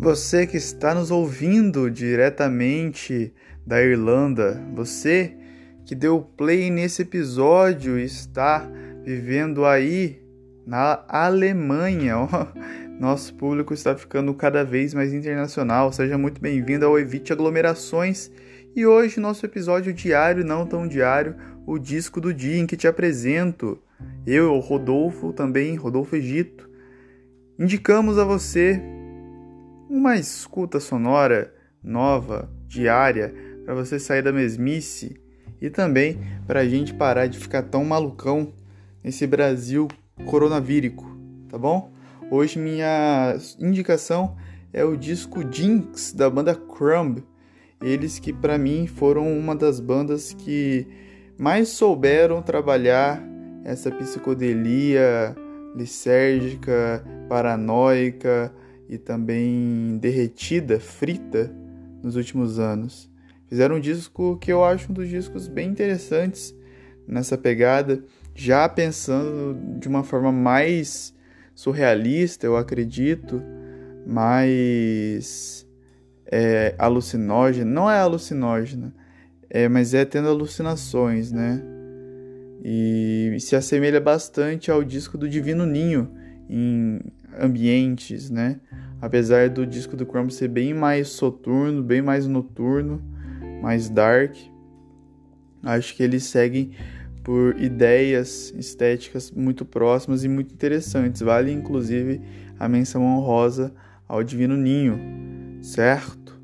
Você que está nos ouvindo diretamente da Irlanda, você que deu play nesse episódio e está vivendo aí na Alemanha. Nosso público está ficando cada vez mais internacional. Seja muito bem-vindo ao Evite Aglomerações. E hoje, nosso episódio diário, não tão diário, o disco do dia em que te apresento. Eu, o Rodolfo, também, Rodolfo Egito, indicamos a você uma escuta sonora nova, diária, para você sair da mesmice e também para a gente parar de ficar tão malucão nesse Brasil coronavírico, tá bom? Hoje minha indicação é o disco Jinx da banda Crumb. Eles que para mim foram uma das bandas que mais souberam trabalhar essa psicodelia lisérgica, paranoica, e também derretida, frita nos últimos anos. Fizeram um disco que eu acho um dos discos bem interessantes nessa pegada, já pensando de uma forma mais surrealista, eu acredito, mais é, alucinógena. Não é alucinógena, é, mas é tendo alucinações, né? E se assemelha bastante ao disco do Divino Ninho em ambientes, né? Apesar do disco do Chrome ser bem mais soturno, bem mais noturno, mais dark, acho que eles seguem por ideias estéticas muito próximas e muito interessantes. Vale inclusive a menção honrosa ao Divino Ninho, certo?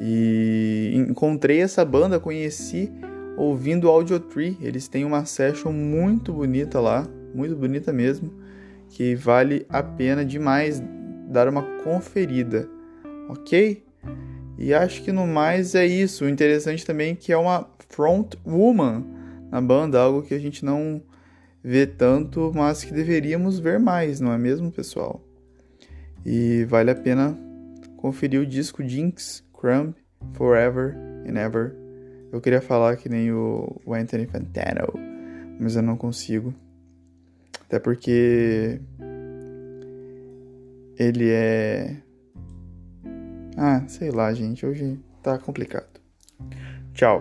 E encontrei essa banda, conheci ouvindo o Audio Tree. Eles têm uma session muito bonita lá, muito bonita mesmo que vale a pena demais dar uma conferida, ok? E acho que no mais é isso. O interessante também é que é uma front woman na banda, algo que a gente não vê tanto, mas que deveríamos ver mais, não é mesmo, pessoal? E vale a pena conferir o disco Jinx, Crumb, Forever and Ever. Eu queria falar que nem o Anthony Fantano, mas eu não consigo. Até porque ele é. Ah, sei lá, gente. Hoje tá complicado. Tchau.